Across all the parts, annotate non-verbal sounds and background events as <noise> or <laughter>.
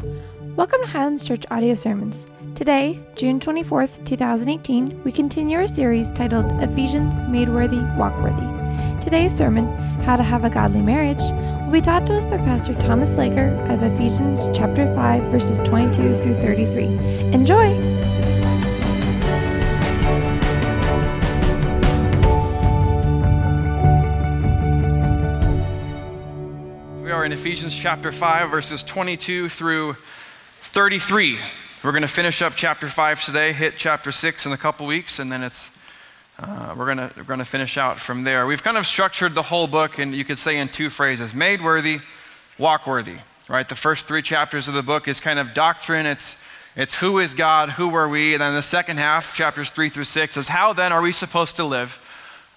Welcome to Highlands Church Audio Sermons. Today, June 24th, 2018, we continue our series titled Ephesians Made Worthy, Walk Worthy. Today's sermon, How to Have a Godly Marriage, will be taught to us by Pastor Thomas Laker of Ephesians chapter 5, verses 22 through 33. Enjoy! In Ephesians chapter 5, verses 22 through 33. We're going to finish up chapter 5 today, hit chapter 6 in a couple weeks, and then it's, uh, we're, going we're to finish out from there. We've kind of structured the whole book, and you could say in two phrases made worthy, walk worthy. Right? The first three chapters of the book is kind of doctrine, it's, it's who is God, who are we, and then the second half, chapters 3 through 6, is how then are we supposed to live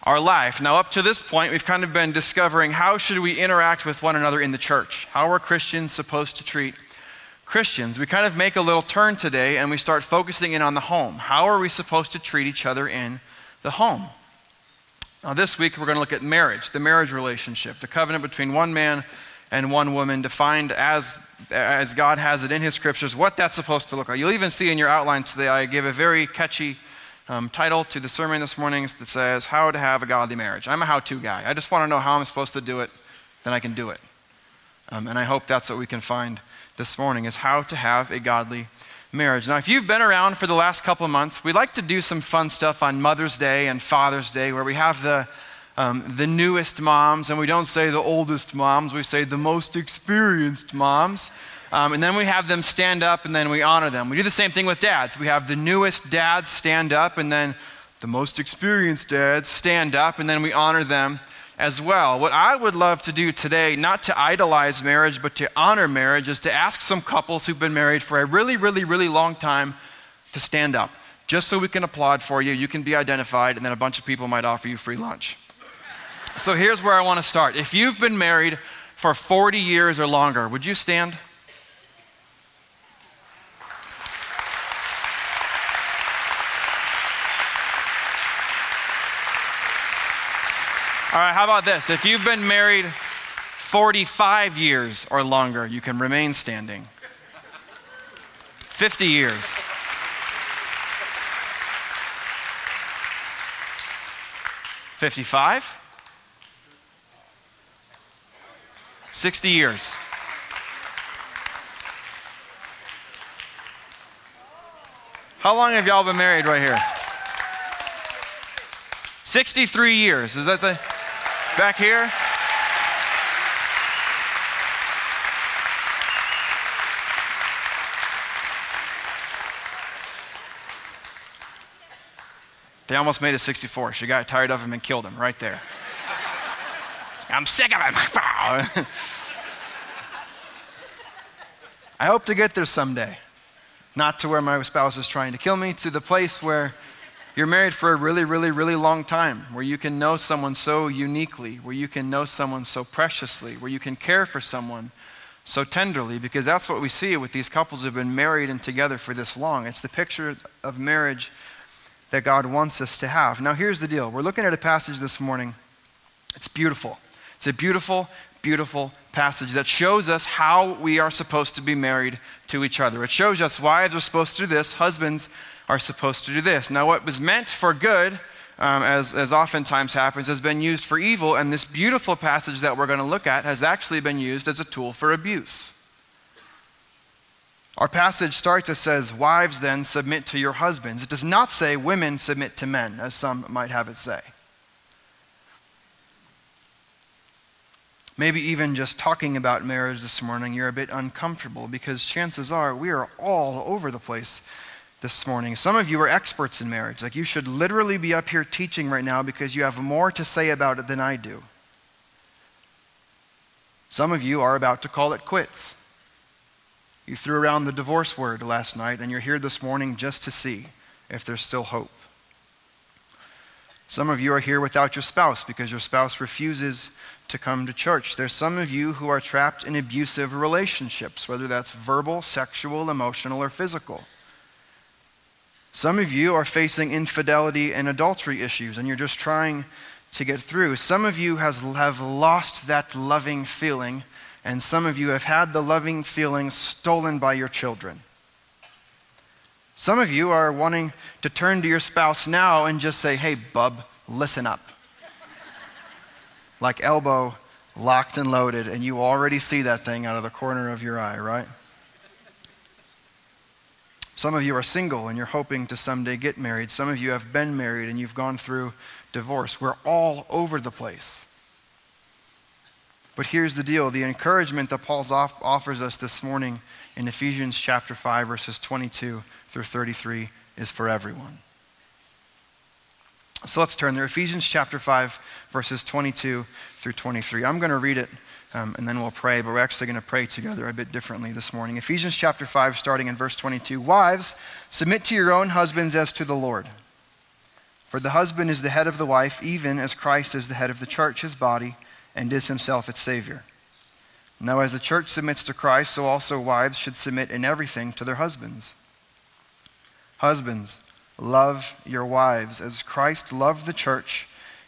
our life. Now, up to this point, we've kind of been discovering how should we interact with one another in the church? How are Christians supposed to treat Christians? We kind of make a little turn today and we start focusing in on the home. How are we supposed to treat each other in the home? Now, this week, we're going to look at marriage, the marriage relationship, the covenant between one man and one woman, defined as, as God has it in His scriptures, what that's supposed to look like. You'll even see in your outline today, I gave a very catchy um, title to the sermon this morning is that says, How to Have a Godly Marriage. I'm a how to guy. I just want to know how I'm supposed to do it, then I can do it. Um, and I hope that's what we can find this morning is how to have a godly marriage. Now, if you've been around for the last couple of months, we like to do some fun stuff on Mother's Day and Father's Day where we have the, um, the newest moms, and we don't say the oldest moms, we say the most experienced moms. Um, and then we have them stand up and then we honor them. We do the same thing with dads. We have the newest dads stand up and then the most experienced dads stand up and then we honor them as well. What I would love to do today, not to idolize marriage, but to honor marriage, is to ask some couples who've been married for a really, really, really long time to stand up. Just so we can applaud for you. You can be identified, and then a bunch of people might offer you free lunch. So here's where I want to start. If you've been married for 40 years or longer, would you stand? All right, how about this? If you've been married 45 years or longer, you can remain standing. 50 years. 55? 60 years. How long have y'all been married right here? 63 years. Is that the. Back here. They almost made it 64. She got tired of him and killed him right there. <laughs> I'm sick of him. <laughs> I hope to get there someday. Not to where my spouse is trying to kill me, to the place where you're married for a really, really, really long time, where you can know someone so uniquely, where you can know someone so preciously, where you can care for someone so tenderly, because that's what we see with these couples who've been married and together for this long. It's the picture of marriage that God wants us to have. Now, here's the deal we're looking at a passage this morning. It's beautiful. It's a beautiful, beautiful passage that shows us how we are supposed to be married to each other. It shows us wives are supposed to do this, husbands are supposed to do this. Now, what was meant for good, um, as, as oftentimes happens, has been used for evil, and this beautiful passage that we're going to look at has actually been used as a tool for abuse. Our passage starts, it says, Wives then submit to your husbands. It does not say women submit to men, as some might have it say. Maybe even just talking about marriage this morning, you're a bit uncomfortable because chances are we are all over the place this morning. Some of you are experts in marriage. Like you should literally be up here teaching right now because you have more to say about it than I do. Some of you are about to call it quits. You threw around the divorce word last night, and you're here this morning just to see if there's still hope. Some of you are here without your spouse because your spouse refuses to come to church. There's some of you who are trapped in abusive relationships, whether that's verbal, sexual, emotional, or physical. Some of you are facing infidelity and adultery issues, and you're just trying to get through. Some of you has, have lost that loving feeling and some of you have had the loving feelings stolen by your children. Some of you are wanting to turn to your spouse now and just say, hey, bub, listen up. like elbow locked and loaded, and you already see that thing out of the corner of your eye, right? Some of you are single and you're hoping to someday get married. Some of you have been married and you've gone through divorce. We're all over the place. But here's the deal the encouragement that Paul offers us this morning in Ephesians chapter 5, verses 22 through 33 is for everyone. So let's turn there. Ephesians chapter 5, verses 22 through 23. I'm going to read it um, and then we'll pray, but we're actually going to pray together a bit differently this morning. Ephesians chapter 5, starting in verse 22. Wives, submit to your own husbands as to the Lord. For the husband is the head of the wife, even as Christ is the head of the church, his body, and is himself its Savior. Now, as the church submits to Christ, so also wives should submit in everything to their husbands. Husbands, love your wives as Christ loved the church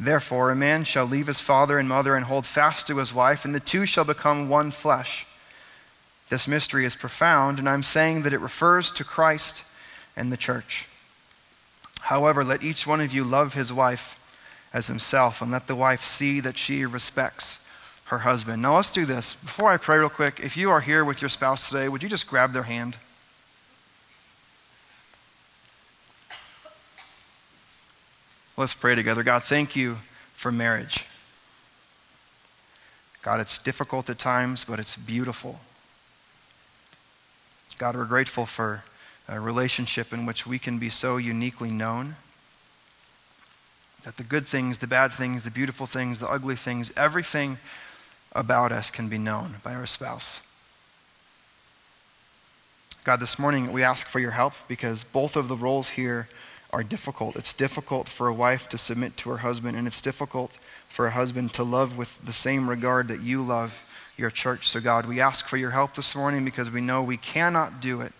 Therefore, a man shall leave his father and mother and hold fast to his wife, and the two shall become one flesh. This mystery is profound, and I'm saying that it refers to Christ and the church. However, let each one of you love his wife as himself, and let the wife see that she respects her husband. Now let's do this. Before I pray, real quick, if you are here with your spouse today, would you just grab their hand? Let's pray together. God, thank you for marriage. God, it's difficult at times, but it's beautiful. God, we're grateful for a relationship in which we can be so uniquely known. That the good things, the bad things, the beautiful things, the ugly things, everything about us can be known by our spouse. God, this morning we ask for your help because both of the roles here are difficult. It's difficult for a wife to submit to her husband, and it's difficult for a husband to love with the same regard that you love your church. So, God, we ask for your help this morning because we know we cannot do it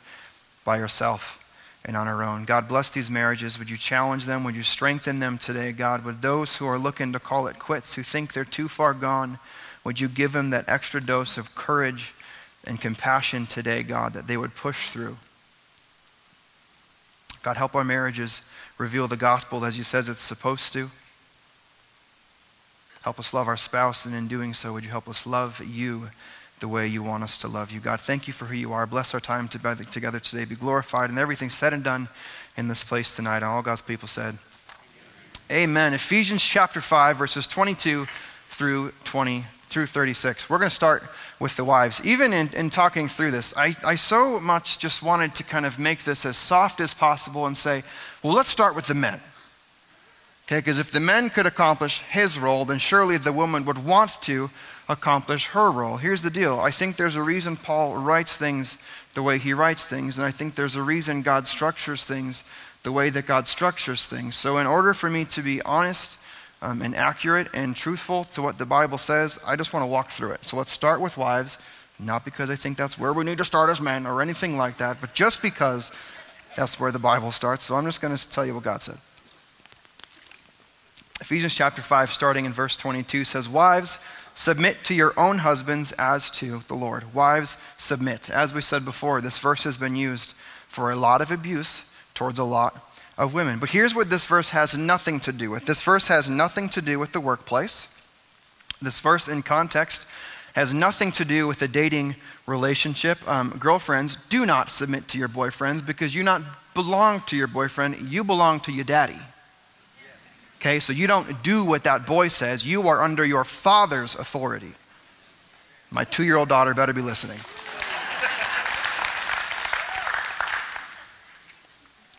by ourselves and on our own. God, bless these marriages. Would you challenge them? Would you strengthen them today, God? Would those who are looking to call it quits, who think they're too far gone, would you give them that extra dose of courage and compassion today, God, that they would push through? God, help our marriages reveal the gospel as you says it's supposed to. Help us love our spouse, and in doing so, would you help us love you the way you want us to love you? God, thank you for who you are. Bless our time together today. Be glorified and everything said and done in this place tonight. And all God's people said, Amen. Ephesians chapter 5, verses 22 through 20 through 36. We're going to start with the wives. Even in, in talking through this, I, I so much just wanted to kind of make this as soft as possible and say, well, let's start with the men. Okay, because if the men could accomplish his role, then surely the woman would want to accomplish her role. Here's the deal I think there's a reason Paul writes things the way he writes things, and I think there's a reason God structures things the way that God structures things. So, in order for me to be honest um, and accurate and truthful to what the Bible says, I just want to walk through it. So let's start with wives, not because I think that's where we need to start as men or anything like that, but just because that's where the Bible starts. So I'm just going to tell you what God said. Ephesians chapter 5, starting in verse 22, says, Wives, submit to your own husbands as to the Lord. Wives, submit. As we said before, this verse has been used for a lot of abuse towards a lot of women. But here's what this verse has nothing to do with this verse has nothing to do with the workplace. This verse, in context, has nothing to do with a dating relationship. Um, girlfriends, do not submit to your boyfriends because you not belong to your boyfriend, you belong to your daddy. Okay, so you don't do what that boy says, you are under your father's authority. My two year old daughter better be listening.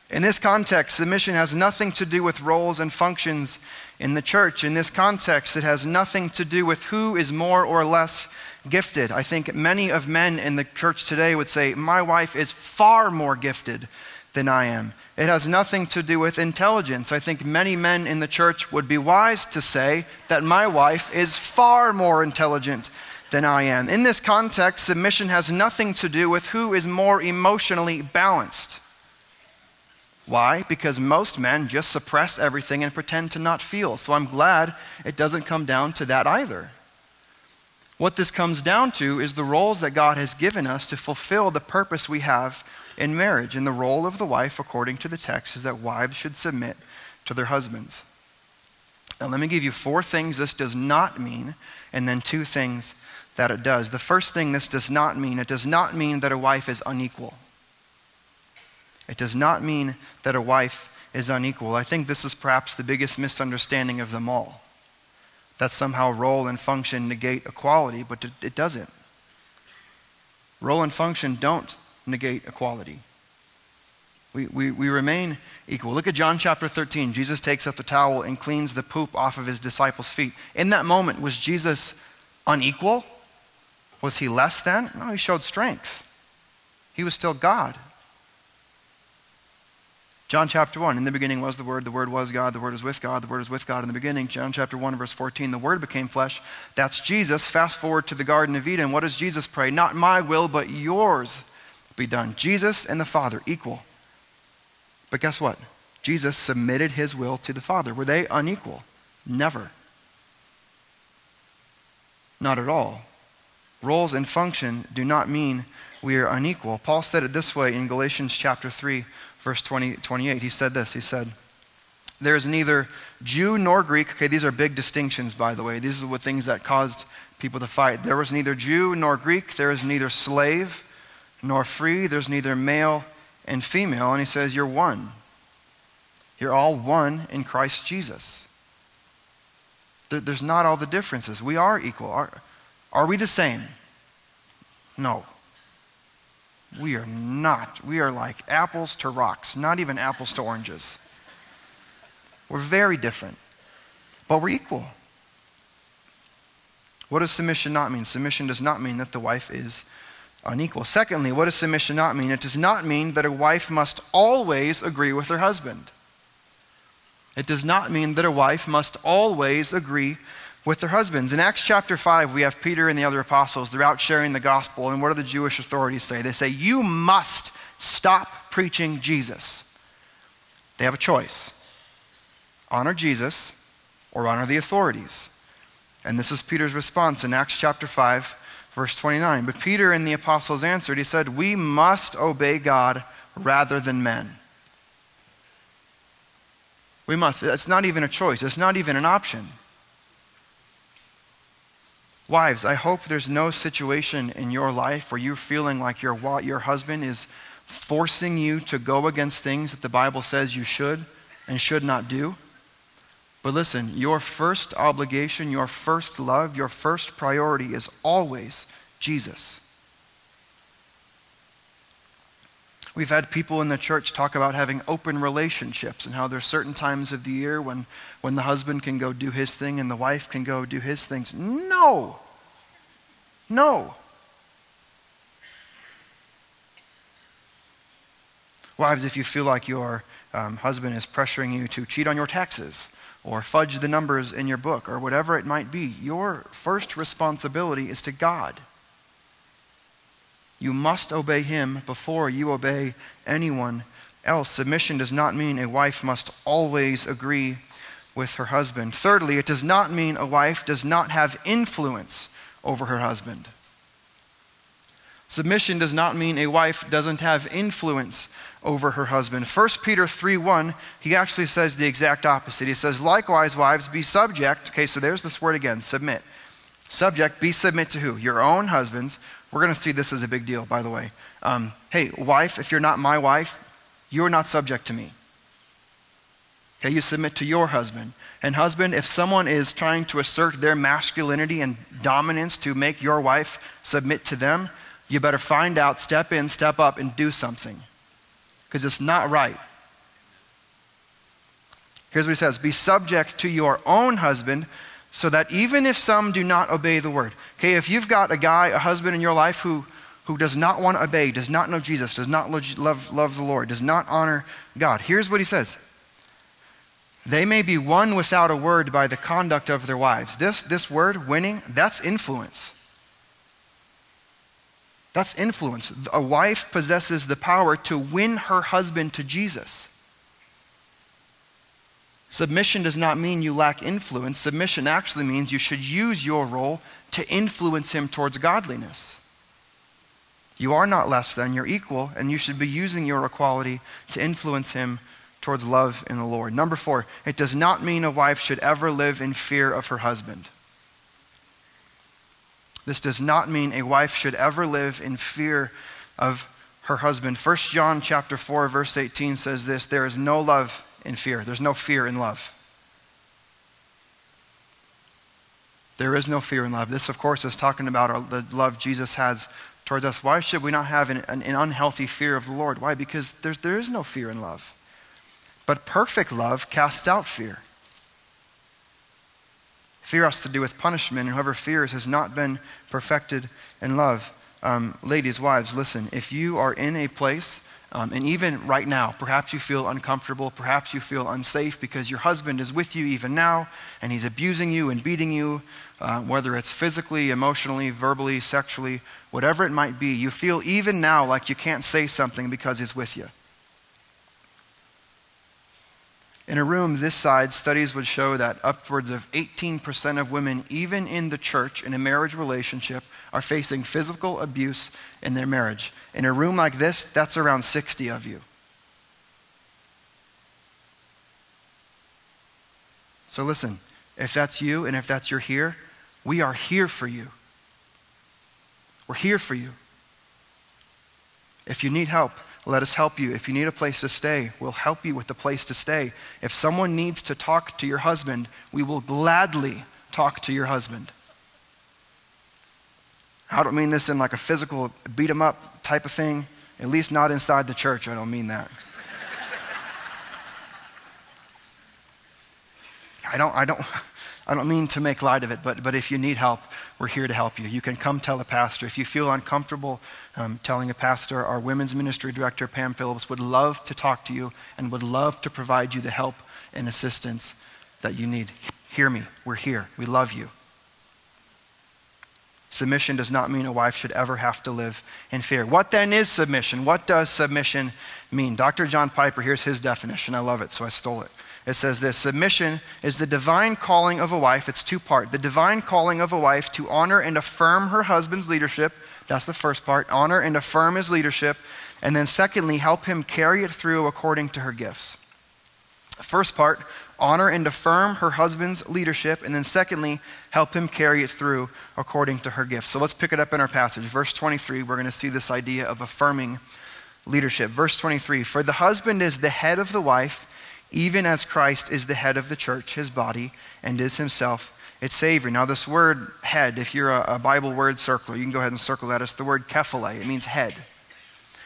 In this context, submission has nothing to do with roles and functions in the church. In this context, it has nothing to do with who is more or less gifted. I think many of men in the church today would say, My wife is far more gifted than I am. It has nothing to do with intelligence. I think many men in the church would be wise to say that my wife is far more intelligent than I am. In this context, submission has nothing to do with who is more emotionally balanced. Why? Because most men just suppress everything and pretend to not feel. So I'm glad it doesn't come down to that either. What this comes down to is the roles that God has given us to fulfill the purpose we have in marriage. And the role of the wife, according to the text, is that wives should submit to their husbands. Now, let me give you four things this does not mean, and then two things that it does. The first thing this does not mean it does not mean that a wife is unequal. It does not mean that a wife is unequal. I think this is perhaps the biggest misunderstanding of them all. That somehow role and function negate equality, but it doesn't. Role and function don't negate equality. We, we, we remain equal. Look at John chapter 13. Jesus takes up the towel and cleans the poop off of his disciples' feet. In that moment, was Jesus unequal? Was he less than? No, he showed strength. He was still God. John chapter 1, in the beginning was the Word, the Word was God, the Word was with God, the Word was with God in the beginning. John chapter 1, verse 14, the Word became flesh. That's Jesus. Fast forward to the Garden of Eden. What does Jesus pray? Not my will, but yours be done. Jesus and the Father equal. But guess what? Jesus submitted his will to the Father. Were they unequal? Never. Not at all. Roles and function do not mean we are unequal. Paul said it this way in Galatians chapter 3, verse 20, 28. He said this. He said, There is neither Jew nor Greek. Okay, these are big distinctions, by the way. These are the things that caused people to fight. There was neither Jew nor Greek. There is neither slave nor free. There's neither male and female. And he says, You're one. You're all one in Christ Jesus. There, there's not all the differences. We are equal. Are, are we the same? No. We are not. We are like apples to rocks, not even apples to oranges. We're very different, but we're equal. What does submission not mean? Submission does not mean that the wife is unequal. Secondly, what does submission not mean? It does not mean that a wife must always agree with her husband. It does not mean that a wife must always agree with their husbands. In Acts chapter 5, we have Peter and the other apostles. They're out sharing the gospel. And what do the Jewish authorities say? They say, You must stop preaching Jesus. They have a choice honor Jesus or honor the authorities. And this is Peter's response in Acts chapter 5, Verse 29 But Peter and the apostles answered, He said, We must obey God rather than men. We must. It's not even a choice, it's not even an option. Wives, I hope there's no situation in your life where you're feeling like your, your husband is forcing you to go against things that the Bible says you should and should not do. But listen, your first obligation, your first love, your first priority is always Jesus. We've had people in the church talk about having open relationships and how there's certain times of the year when, when the husband can go do his thing and the wife can go do his things. No. No. Wives, if you feel like your um, husband is pressuring you to cheat on your taxes or fudge the numbers in your book or whatever it might be, your first responsibility is to God. You must obey him before you obey anyone else. Submission does not mean a wife must always agree with her husband. Thirdly, it does not mean a wife does not have influence over her husband. Submission does not mean a wife doesn't have influence over her husband. 1 Peter 3 1, he actually says the exact opposite. He says, Likewise, wives, be subject. Okay, so there's this word again submit. Subject, be submit to who? Your own husbands. We're going to see this as a big deal, by the way. Um, hey, wife, if you're not my wife, you're not subject to me. Okay, you submit to your husband. And, husband, if someone is trying to assert their masculinity and dominance to make your wife submit to them, you better find out, step in, step up, and do something because it's not right. Here's what he says Be subject to your own husband, so that even if some do not obey the word. Okay, if you've got a guy, a husband in your life who, who does not want to obey, does not know Jesus, does not love, love the Lord, does not honor God, here's what he says They may be won without a word by the conduct of their wives. This, this word, winning, that's influence. That's influence. A wife possesses the power to win her husband to Jesus. Submission does not mean you lack influence. Submission actually means you should use your role to influence him towards godliness. You are not less than, you're equal, and you should be using your equality to influence him towards love in the Lord. Number four, it does not mean a wife should ever live in fear of her husband. This does not mean a wife should ever live in fear of her husband. 1 John chapter 4 verse 18 says this, there is no love in fear. There's no fear in love. There is no fear in love. This, of course, is talking about our, the love Jesus has towards us. Why should we not have an, an, an unhealthy fear of the Lord? Why? Because there's, there is no fear in love. But perfect love casts out fear. Fear has to do with punishment, and whoever fears has not been perfected in love. Um, ladies, wives, listen, if you are in a place um, and even right now, perhaps you feel uncomfortable, perhaps you feel unsafe because your husband is with you even now and he's abusing you and beating you, uh, whether it's physically, emotionally, verbally, sexually, whatever it might be. You feel even now like you can't say something because he's with you. In a room this size, studies would show that upwards of 18% of women, even in the church, in a marriage relationship, are facing physical abuse in their marriage. In a room like this, that's around 60 of you. So listen, if that's you and if that's your here, we are here for you. We're here for you. If you need help, let us help you. If you need a place to stay, we'll help you with the place to stay. If someone needs to talk to your husband, we will gladly talk to your husband. I don't mean this in like a physical beat 'em up type of thing, at least not inside the church. I don't mean that. <laughs> I don't, I don't, I don't mean to make light of it, but, but if you need help, we're here to help you. You can come tell a pastor. If you feel uncomfortable um, telling a pastor, our women's ministry director, Pam Phillips, would love to talk to you and would love to provide you the help and assistance that you need. Hear me. We're here. We love you. Submission does not mean a wife should ever have to live in fear. What then is submission? What does submission mean? Dr. John Piper, here's his definition. I love it, so I stole it. It says this Submission is the divine calling of a wife. It's two part. The divine calling of a wife to honor and affirm her husband's leadership. That's the first part. Honor and affirm his leadership. And then, secondly, help him carry it through according to her gifts. First part, honor and affirm her husband's leadership. And then, secondly, help him carry it through according to her gifts. So let's pick it up in our passage. Verse 23, we're going to see this idea of affirming leadership. Verse 23 For the husband is the head of the wife, even as Christ is the head of the church, his body, and is himself its Savior. Now, this word head, if you're a, a Bible word circler, you can go ahead and circle that. It's the word kephale, it means head.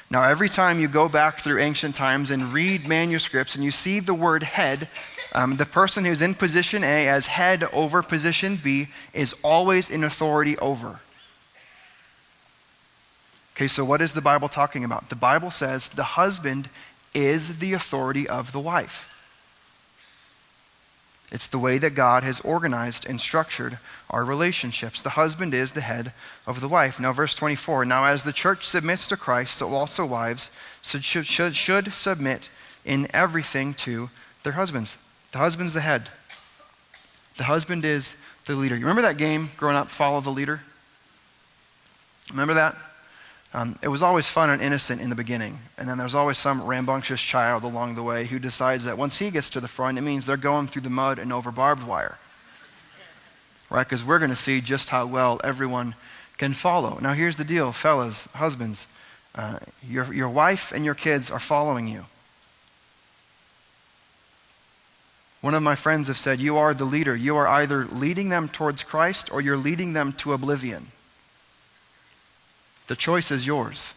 Now, every time you go back through ancient times and read manuscripts and you see the word head, um, the person who's in position A as head over position B is always in authority over. Okay, so what is the Bible talking about? The Bible says the husband is the authority of the wife. It's the way that God has organized and structured our relationships. The husband is the head of the wife. Now, verse 24 Now, as the church submits to Christ, so also wives should, should, should submit in everything to their husbands. The husband's the head. The husband is the leader. You remember that game growing up, Follow the Leader? Remember that? Um, it was always fun and innocent in the beginning. And then there's always some rambunctious child along the way who decides that once he gets to the front, it means they're going through the mud and over barbed wire. Right? Because we're going to see just how well everyone can follow. Now, here's the deal, fellas, husbands. Uh, your, your wife and your kids are following you. One of my friends have said, You are the leader. You are either leading them towards Christ or you're leading them to oblivion. The choice is yours.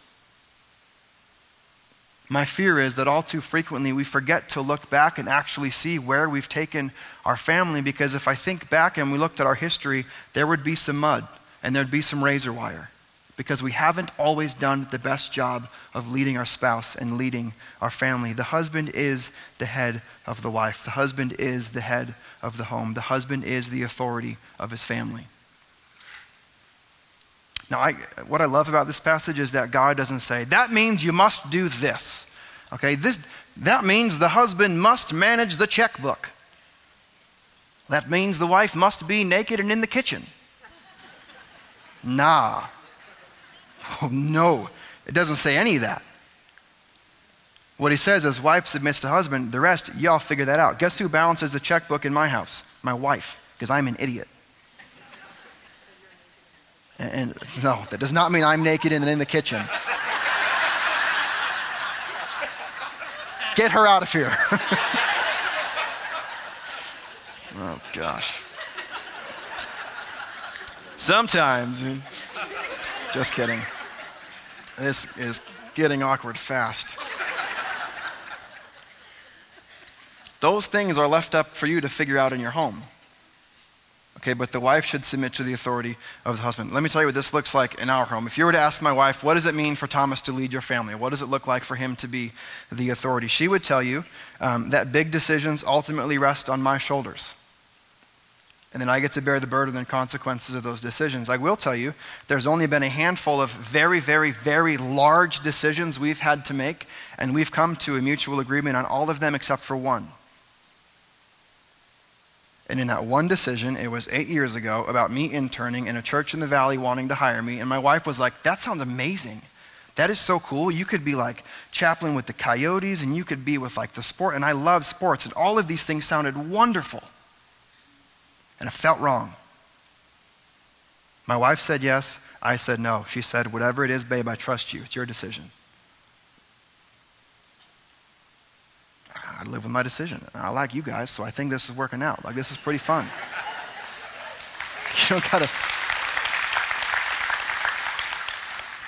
My fear is that all too frequently we forget to look back and actually see where we've taken our family because if I think back and we looked at our history, there would be some mud and there'd be some razor wire because we haven't always done the best job of leading our spouse and leading our family. The husband is the head of the wife, the husband is the head of the home, the husband is the authority of his family. Now, I, what I love about this passage is that God doesn't say, that means you must do this. Okay, this, that means the husband must manage the checkbook. That means the wife must be naked and in the kitchen. Nah. Oh, no, it doesn't say any of that. What he says is, wife submits to husband, the rest, y'all figure that out. Guess who balances the checkbook in my house? My wife, because I'm an idiot. And, and, no, that does not mean I'm naked and in the kitchen. Get her out of here. <laughs> oh, gosh. Sometimes, eh, just kidding. This is getting awkward fast. Those things are left up for you to figure out in your home. Okay, but the wife should submit to the authority of the husband. Let me tell you what this looks like in our home. If you were to ask my wife, what does it mean for Thomas to lead your family? What does it look like for him to be the authority? She would tell you um, that big decisions ultimately rest on my shoulders. And then I get to bear the burden and consequences of those decisions. I will tell you, there's only been a handful of very, very, very large decisions we've had to make, and we've come to a mutual agreement on all of them except for one. And in that one decision, it was eight years ago, about me interning in a church in the valley wanting to hire me. And my wife was like, That sounds amazing. That is so cool. You could be like chaplain with the Coyotes, and you could be with like the sport. And I love sports. And all of these things sounded wonderful. And it felt wrong. My wife said yes. I said no. She said, Whatever it is, babe, I trust you. It's your decision. I live with my decision. I like you guys, so I think this is working out. Like, this is pretty fun. <laughs> you don't gotta.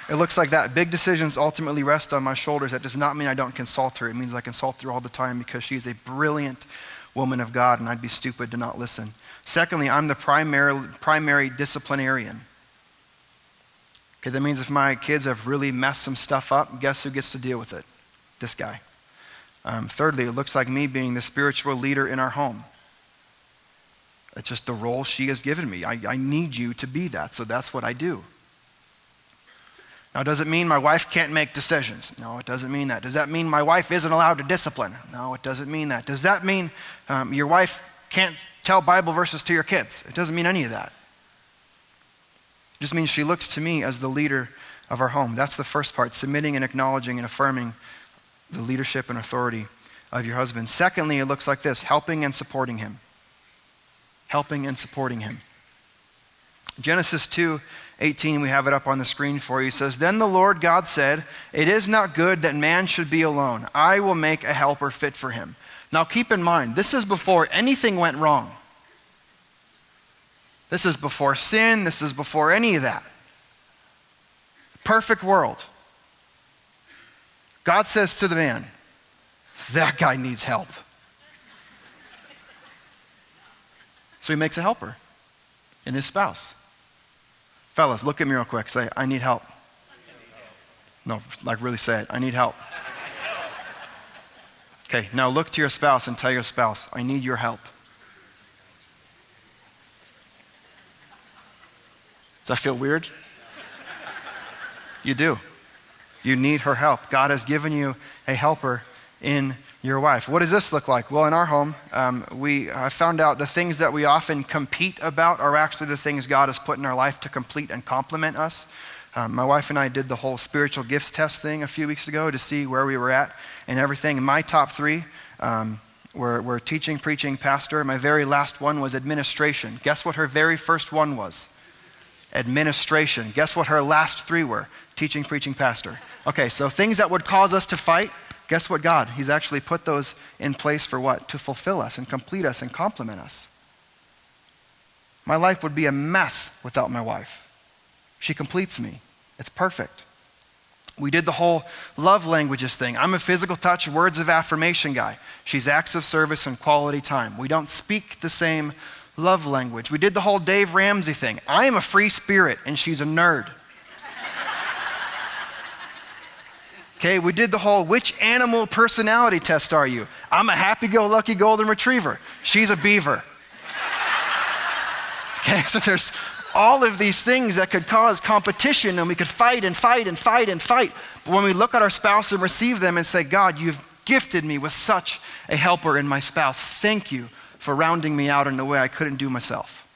It looks like that. Big decisions ultimately rest on my shoulders. That does not mean I don't consult her. It means I consult her all the time because she is a brilliant woman of God, and I'd be stupid to not listen. Secondly, I'm the primary, primary disciplinarian. Okay, that means if my kids have really messed some stuff up, guess who gets to deal with it? This guy. Um, thirdly, it looks like me being the spiritual leader in our home. It's just the role she has given me. I, I need you to be that, so that's what I do. Now, does it mean my wife can't make decisions? No, it doesn't mean that. Does that mean my wife isn't allowed to discipline? No, it doesn't mean that. Does that mean um, your wife can't tell Bible verses to your kids? It doesn't mean any of that. It just means she looks to me as the leader of our home. That's the first part submitting and acknowledging and affirming the leadership and authority of your husband. Secondly, it looks like this helping and supporting him. Helping and supporting him. Genesis 2 18, we have it up on the screen for you. Says, Then the Lord God said, It is not good that man should be alone. I will make a helper fit for him. Now keep in mind, this is before anything went wrong. This is before sin. This is before any of that. Perfect world. God says to the man, That guy needs help. So he makes a helper in his spouse. Fellas, look at me real quick. Say, I need help. No, like really say it. I need help. Okay, now look to your spouse and tell your spouse, I need your help. Does that feel weird? You do. You need her help. God has given you a helper in your wife. What does this look like? Well, in our home, um, we uh, found out the things that we often compete about are actually the things God has put in our life to complete and complement us. Um, my wife and I did the whole spiritual gifts test thing a few weeks ago to see where we were at and everything. My top three um, were, were teaching, preaching, pastor. My very last one was administration. Guess what her very first one was? Administration. Guess what her last three were? Teaching, preaching, pastor. Okay, so things that would cause us to fight, guess what, God? He's actually put those in place for what? To fulfill us and complete us and complement us. My life would be a mess without my wife. She completes me, it's perfect. We did the whole love languages thing. I'm a physical touch, words of affirmation guy. She's acts of service and quality time. We don't speak the same love language. We did the whole Dave Ramsey thing. I am a free spirit and she's a nerd. Okay, we did the whole which animal personality test are you? I'm a happy go lucky golden retriever. She's a beaver. Okay, so there's all of these things that could cause competition and we could fight and fight and fight and fight. But when we look at our spouse and receive them and say, God, you've gifted me with such a helper in my spouse. Thank you for rounding me out in a way I couldn't do myself.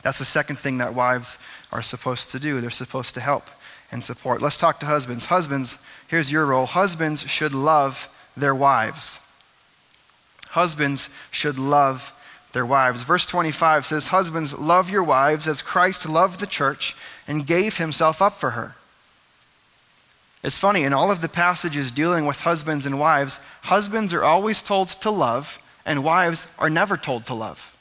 That's the second thing that wives are supposed to do. They're supposed to help and support. Let's talk to husbands. Husbands, here's your role. Husbands should love their wives. Husbands should love their wives. Verse 25 says, Husbands, love your wives as Christ loved the church and gave himself up for her. It's funny, in all of the passages dealing with husbands and wives, husbands are always told to love, and wives are never told to love.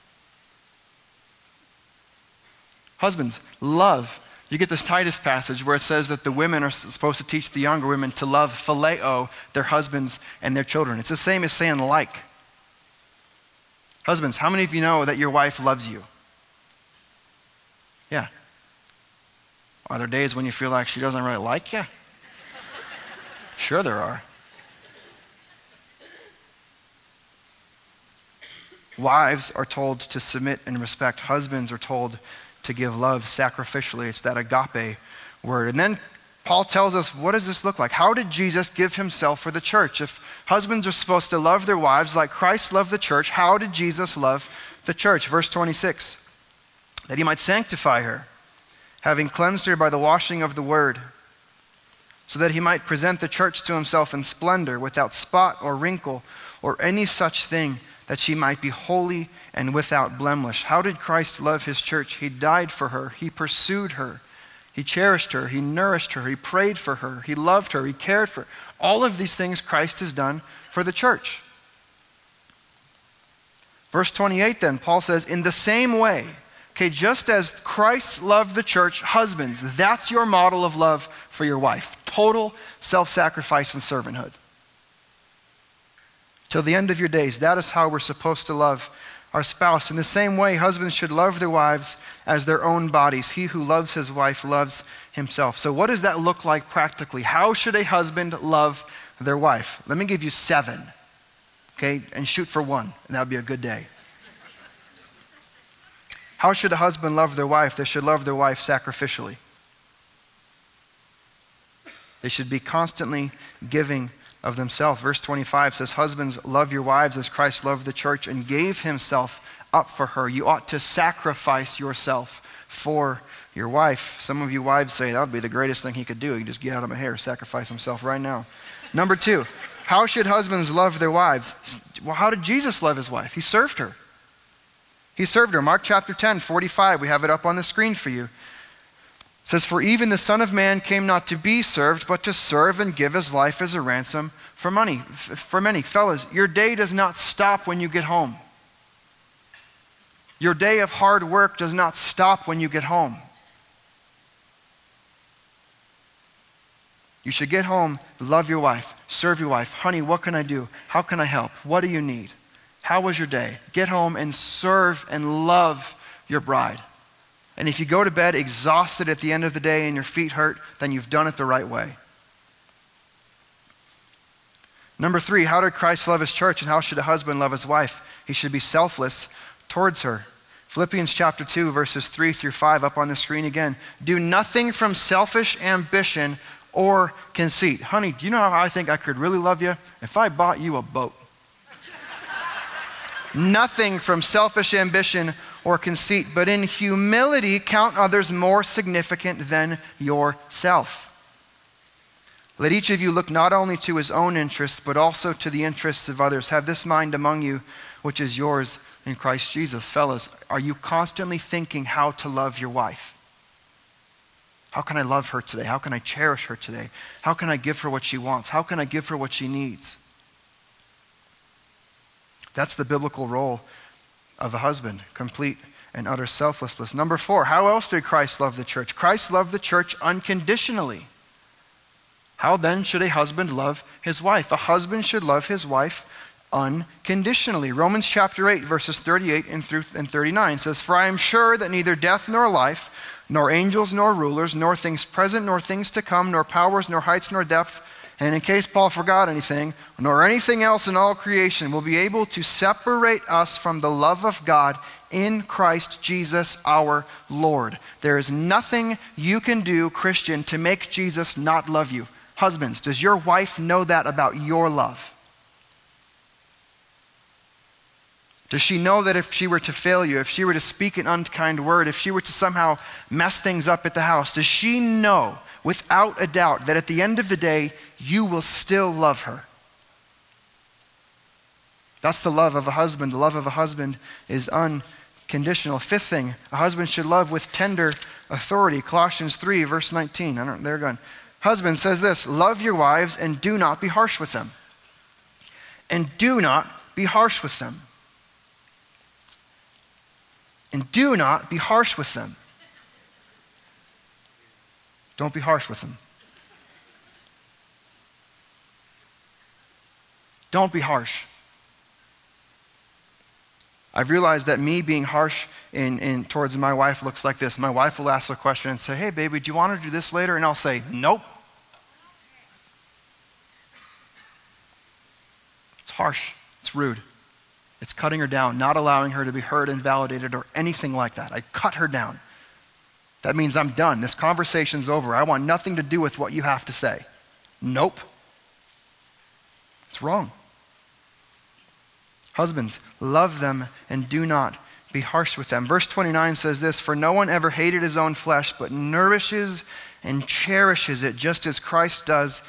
Husbands, love you get this Titus passage where it says that the women are supposed to teach the younger women to love phileo, their husbands and their children. It's the same as saying like. Husbands, how many of you know that your wife loves you? Yeah. Are there days when you feel like she doesn't really like you? Sure, there are. Wives are told to submit and respect. Husbands are told to give love sacrificially. It's that agape word. And then Paul tells us what does this look like? How did Jesus give himself for the church? If husbands are supposed to love their wives like Christ loved the church, how did Jesus love the church? Verse 26 that he might sanctify her, having cleansed her by the washing of the word, so that he might present the church to himself in splendor, without spot or wrinkle or any such thing that she might be holy and without blemish. How did Christ love his church? He died for her, he pursued her, he cherished her, he nourished her, he prayed for her, he loved her, he cared for her. All of these things Christ has done for the church. Verse 28 then, Paul says, In the same way, okay, just as Christ loved the church, husbands, that's your model of love for your wife total self sacrifice and servanthood till the end of your days. That is how we're supposed to love our spouse. In the same way, husbands should love their wives as their own bodies. He who loves his wife loves himself. So, what does that look like practically? How should a husband love their wife? Let me give you seven, okay, and shoot for one, and that would be a good day. How should a husband love their wife? They should love their wife sacrificially. They should be constantly giving of themselves. Verse 25 says, Husbands, love your wives as Christ loved the church and gave himself up for her. You ought to sacrifice yourself for your wife. Some of you wives say that would be the greatest thing he could do. He just get out of my hair, sacrifice himself right now. Number two, how should husbands love their wives? Well, how did Jesus love his wife? He served her. He served her. Mark chapter 10, 45. We have it up on the screen for you says, For even the Son of Man came not to be served, but to serve and give his life as a ransom for money. For many. Fellas, your day does not stop when you get home. Your day of hard work does not stop when you get home. You should get home, love your wife, serve your wife. Honey, what can I do? How can I help? What do you need? How was your day? Get home and serve and love your bride. And if you go to bed exhausted at the end of the day and your feet hurt, then you've done it the right way. Number three, how did Christ love his church and how should a husband love his wife? He should be selfless towards her. Philippians chapter 2, verses 3 through 5, up on the screen again. Do nothing from selfish ambition or conceit. Honey, do you know how I think I could really love you? If I bought you a boat. <laughs> nothing from selfish ambition or conceit, but in humility count others more significant than yourself. Let each of you look not only to his own interests, but also to the interests of others. Have this mind among you, which is yours in Christ Jesus. Fellas, are you constantly thinking how to love your wife? How can I love her today? How can I cherish her today? How can I give her what she wants? How can I give her what she needs? That's the biblical role of a husband, complete and utter selflessness. Number four, how else did Christ love the church? Christ loved the church unconditionally. How then should a husband love his wife? A husband should love his wife unconditionally. Romans chapter 8, verses 38 and through and 39 says, For I am sure that neither death nor life, nor angels nor rulers, nor things present nor things to come, nor powers, nor heights, nor depth, and in case Paul forgot anything, nor anything else in all creation will be able to separate us from the love of God in Christ Jesus our Lord. There is nothing you can do, Christian, to make Jesus not love you. Husbands, does your wife know that about your love? Does she know that if she were to fail you, if she were to speak an unkind word, if she were to somehow mess things up at the house, does she know without a doubt that at the end of the day, you will still love her? That's the love of a husband. The love of a husband is unconditional. Fifth thing, a husband should love with tender authority. Colossians 3, verse 19. I don't, they're gone. Husband says this Love your wives and do not be harsh with them. And do not be harsh with them and do not be harsh with them. Don't be harsh with them. Don't be harsh. I've realized that me being harsh in, in, towards my wife looks like this. My wife will ask a question and say, Hey, baby, do you want to do this later? And I'll say, Nope. It's harsh, it's rude. It's cutting her down, not allowing her to be heard and validated or anything like that. I cut her down. That means I'm done. This conversation's over. I want nothing to do with what you have to say. Nope. It's wrong. Husbands, love them and do not be harsh with them. Verse 29 says this For no one ever hated his own flesh, but nourishes and cherishes it, just as Christ does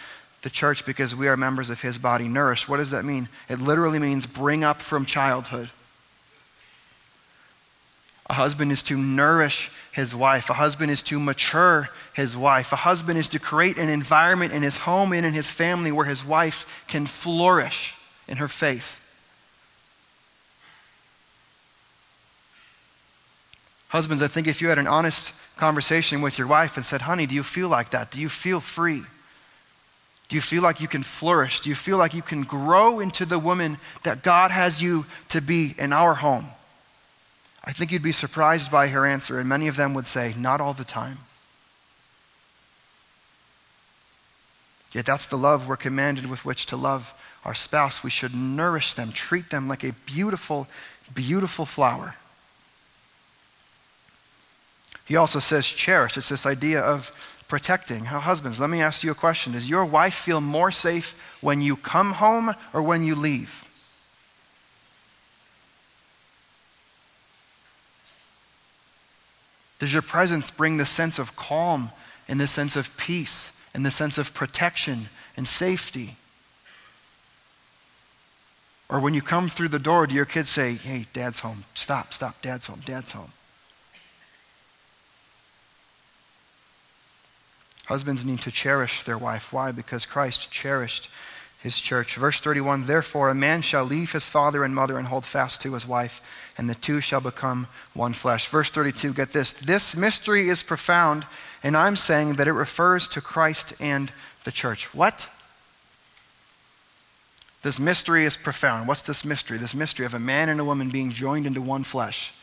the church because we are members of his body. Nourish, what does that mean? It literally means bring up from childhood. A husband is to nourish his wife. A husband is to mature his wife. A husband is to create an environment in his home and in his family where his wife can flourish in her faith. Husbands, I think if you had an honest conversation with your wife and said, honey, do you feel like that? Do you feel free? Do you feel like you can flourish? Do you feel like you can grow into the woman that God has you to be in our home? I think you'd be surprised by her answer, and many of them would say, Not all the time. Yet that's the love we're commanded with which to love our spouse. We should nourish them, treat them like a beautiful, beautiful flower. He also says cherish. It's this idea of protecting. How Husbands, let me ask you a question. Does your wife feel more safe when you come home or when you leave? Does your presence bring the sense of calm and the sense of peace and the sense of protection and safety? Or when you come through the door, do your kids say, Hey, dad's home? Stop, stop, dad's home, dad's home. Husbands need to cherish their wife. Why? Because Christ cherished his church. Verse 31 Therefore, a man shall leave his father and mother and hold fast to his wife, and the two shall become one flesh. Verse 32, get this. This mystery is profound, and I'm saying that it refers to Christ and the church. What? This mystery is profound. What's this mystery? This mystery of a man and a woman being joined into one flesh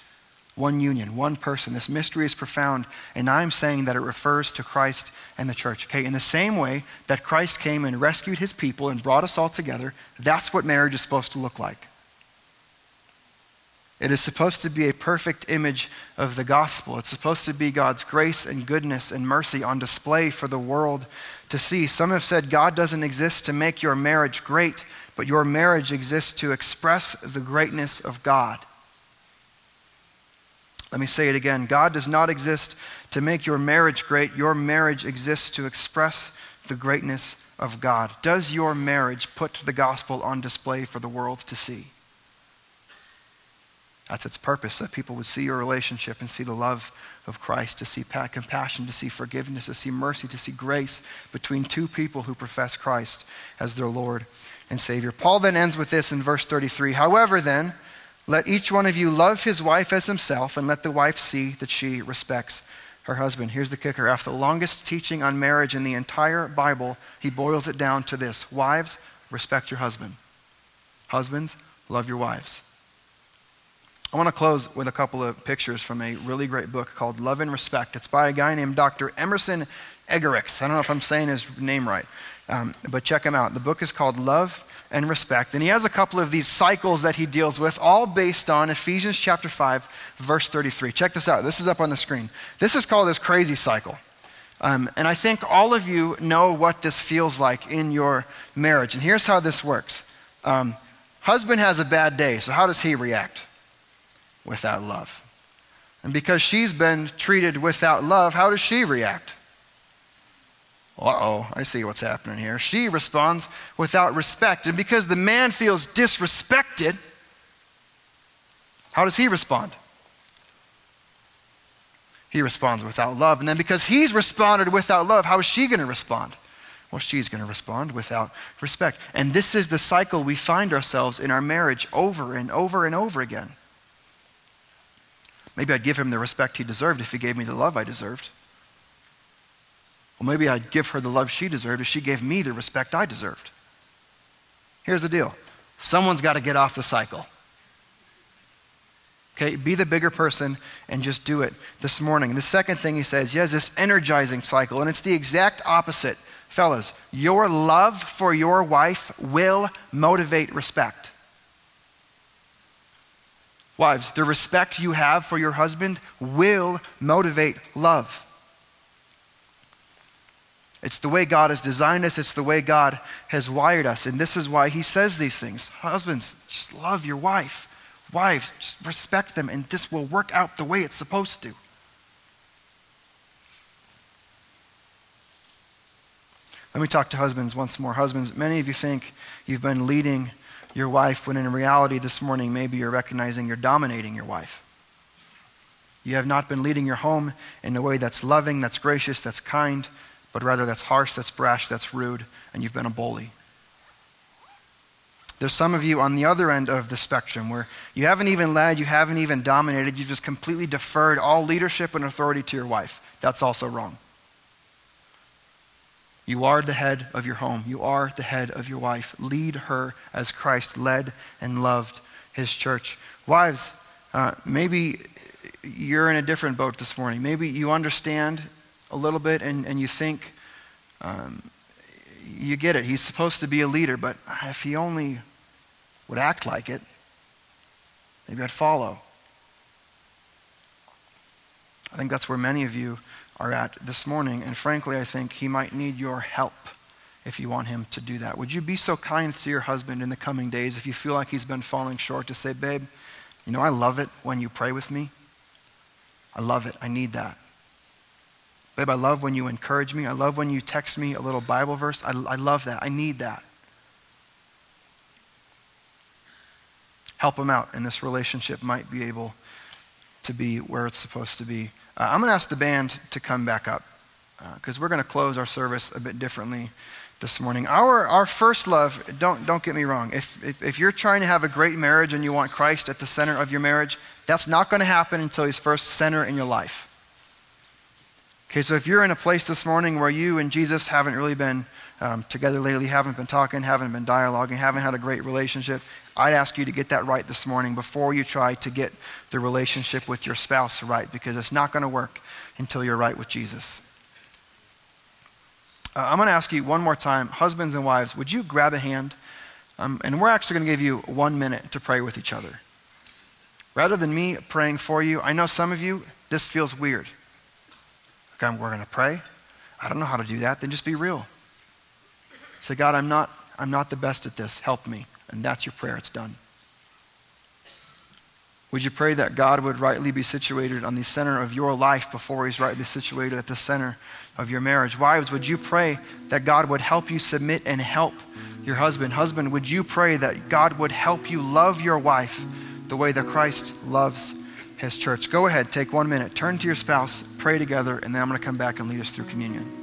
one union, one person. This mystery is profound, and I'm saying that it refers to Christ and the church. Okay, in the same way that Christ came and rescued his people and brought us all together, that's what marriage is supposed to look like. It is supposed to be a perfect image of the gospel. It's supposed to be God's grace and goodness and mercy on display for the world to see. Some have said God doesn't exist to make your marriage great, but your marriage exists to express the greatness of God. Let me say it again God does not exist to make your marriage great, your marriage exists to express the greatness of God. Does your marriage put the gospel on display for the world to see? That's its purpose, that people would see your relationship and see the love of Christ, to see compassion, to see forgiveness, to see mercy, to see grace between two people who profess Christ as their Lord and Savior. Paul then ends with this in verse 33 However, then, let each one of you love his wife as himself, and let the wife see that she respects her husband. Here's the kicker. After the longest teaching on marriage in the entire Bible, he boils it down to this Wives, respect your husband. Husbands, love your wives. I want to close with a couple of pictures from a really great book called Love and Respect. It's by a guy named Dr. Emerson Eggerichs. I don't know if I'm saying his name right, um, but check him out. The book is called Love and Respect, and he has a couple of these cycles that he deals with, all based on Ephesians chapter 5, verse 33. Check this out. This is up on the screen. This is called his crazy cycle. Um, and I think all of you know what this feels like in your marriage. And here's how this works um, Husband has a bad day, so how does he react? without love. And because she's been treated without love, how does she react? Uh oh, I see what's happening here. She responds without respect. And because the man feels disrespected, how does he respond? He responds without love. And then because he's responded without love, how is she going to respond? Well, she's going to respond without respect. And this is the cycle we find ourselves in our marriage over and over and over again. Maybe I'd give him the respect he deserved if he gave me the love I deserved. Well, maybe I'd give her the love she deserved if she gave me the respect I deserved. Here's the deal someone's got to get off the cycle. Okay, be the bigger person and just do it this morning. The second thing he says, has this energizing cycle, and it's the exact opposite. Fellas, your love for your wife will motivate respect. Wives, the respect you have for your husband will motivate love. It's the way God has designed us, it's the way God has wired us. And this is why he says these things. Husbands, just love your wife. Wives, just respect them, and this will work out the way it's supposed to. Let me talk to husbands once more. Husbands, many of you think you've been leading your wife when in reality this morning maybe you're recognizing you're dominating your wife. You have not been leading your home in a way that's loving, that's gracious, that's kind, but rather that's harsh, that's brash, that's rude, and you've been a bully. There's some of you on the other end of the spectrum where you haven't even led, you haven't even dominated, you've just completely deferred all leadership and authority to your wife. That's also wrong. You are the head of your home. You are the head of your wife. Lead her as Christ led and loved his church. Wives, uh, maybe you're in a different boat this morning. Maybe you understand a little bit and, and you think um, you get it. He's supposed to be a leader, but if he only would act like it, maybe I'd follow. I think that's where many of you are at this morning. And frankly, I think he might need your help if you want him to do that. Would you be so kind to your husband in the coming days if you feel like he's been falling short to say, babe, you know, I love it when you pray with me. I love it. I need that. Babe, I love when you encourage me. I love when you text me a little Bible verse. I, I love that. I need that. Help him out, and this relationship might be able to be where it's supposed to be. Uh, I'm going to ask the band to come back up because uh, we're going to close our service a bit differently this morning. Our, our first love, don't, don't get me wrong, if, if, if you're trying to have a great marriage and you want Christ at the center of your marriage, that's not going to happen until He's first center in your life. Okay, so if you're in a place this morning where you and Jesus haven't really been um, together lately, haven't been talking, haven't been dialoguing, haven't had a great relationship, I'd ask you to get that right this morning before you try to get the relationship with your spouse right, because it's not going to work until you're right with Jesus. Uh, I'm going to ask you one more time, husbands and wives, would you grab a hand? Um, and we're actually going to give you one minute to pray with each other. Rather than me praying for you, I know some of you, this feels weird. Okay, we're going to pray. I don't know how to do that. Then just be real. Say, God, I'm not, I'm not the best at this. Help me. And that's your prayer. It's done. Would you pray that God would rightly be situated on the center of your life before he's rightly situated at the center of your marriage? Wives, would you pray that God would help you submit and help your husband? Husband, would you pray that God would help you love your wife the way that Christ loves his church? Go ahead, take one minute, turn to your spouse, pray together, and then I'm going to come back and lead us through communion.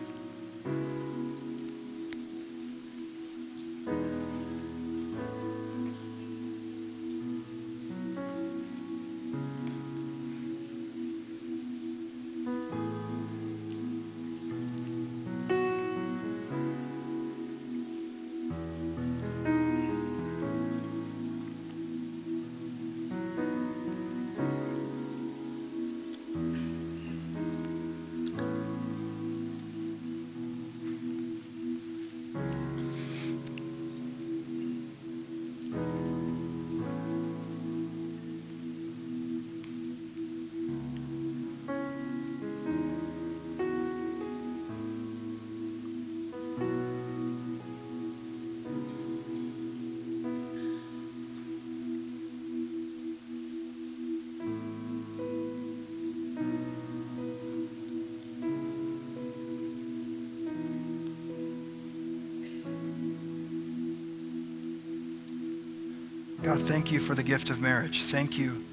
God, thank you for the gift of marriage. Thank you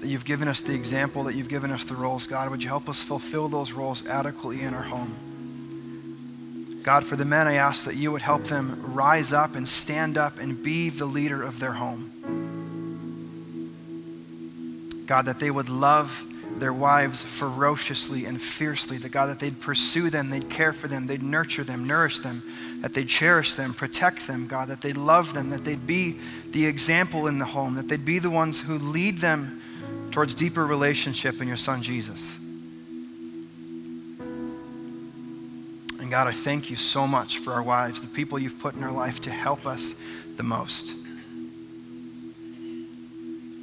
that you've given us the example, that you've given us the roles. God, would you help us fulfill those roles adequately in our home? God, for the men, I ask that you would help them rise up and stand up and be the leader of their home. God, that they would love their wives ferociously and fiercely, that God, that they'd pursue them, they'd care for them, they'd nurture them, nourish them, that they'd cherish them, protect them, God, that they'd love them, that they'd be the example in the home, that they'd be the ones who lead them towards deeper relationship in your son Jesus. And God, I thank you so much for our wives, the people you've put in our life to help us the most.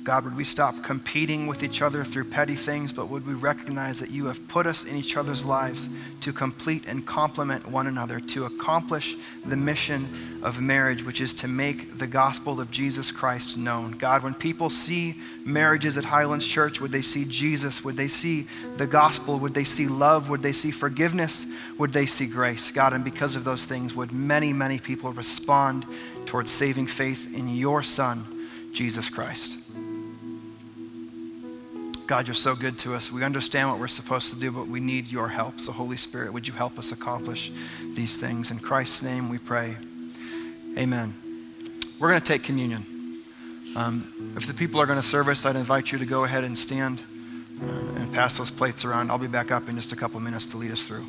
God, would we stop competing with each other through petty things, but would we recognize that you have put us in each other's lives to complete and complement one another, to accomplish the mission of marriage, which is to make the gospel of Jesus Christ known. God, when people see marriages at Highlands Church, would they see Jesus? Would they see the gospel? Would they see love? Would they see forgiveness? Would they see grace? God, and because of those things, would many, many people respond towards saving faith in your Son, Jesus Christ? God, you're so good to us. We understand what we're supposed to do, but we need your help. So, Holy Spirit, would you help us accomplish these things? In Christ's name we pray. Amen. We're going to take communion. Um, if the people are going to serve us, I'd invite you to go ahead and stand uh, and pass those plates around. I'll be back up in just a couple minutes to lead us through.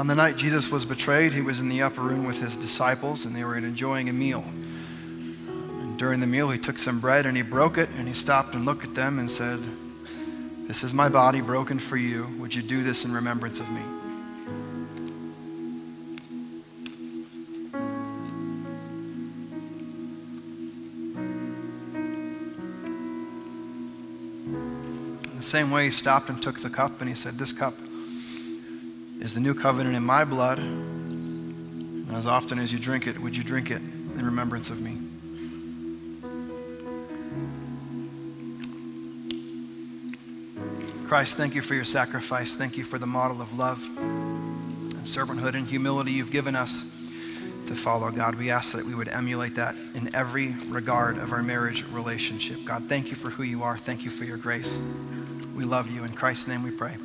On the night Jesus was betrayed, he was in the upper room with his disciples, and they were enjoying a meal during the meal, he took some bread and he broke it and he stopped and looked at them and said, This is my body broken for you. Would you do this in remembrance of me? In the same way, he stopped and took the cup and he said, This cup is the new covenant in my blood. And as often as you drink it, would you drink it in remembrance of me? Christ, thank you for your sacrifice. Thank you for the model of love, and servanthood, and humility you've given us to follow. God, we ask that we would emulate that in every regard of our marriage relationship. God, thank you for who you are. Thank you for your grace. We love you. In Christ's name we pray.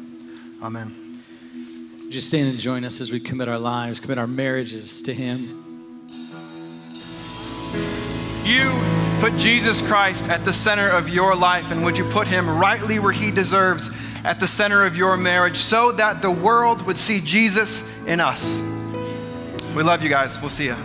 Amen. Just stand and join us as we commit our lives, commit our marriages to Him. You put Jesus Christ at the center of your life, and would you put him rightly where he deserves at the center of your marriage so that the world would see Jesus in us? We love you guys. We'll see you.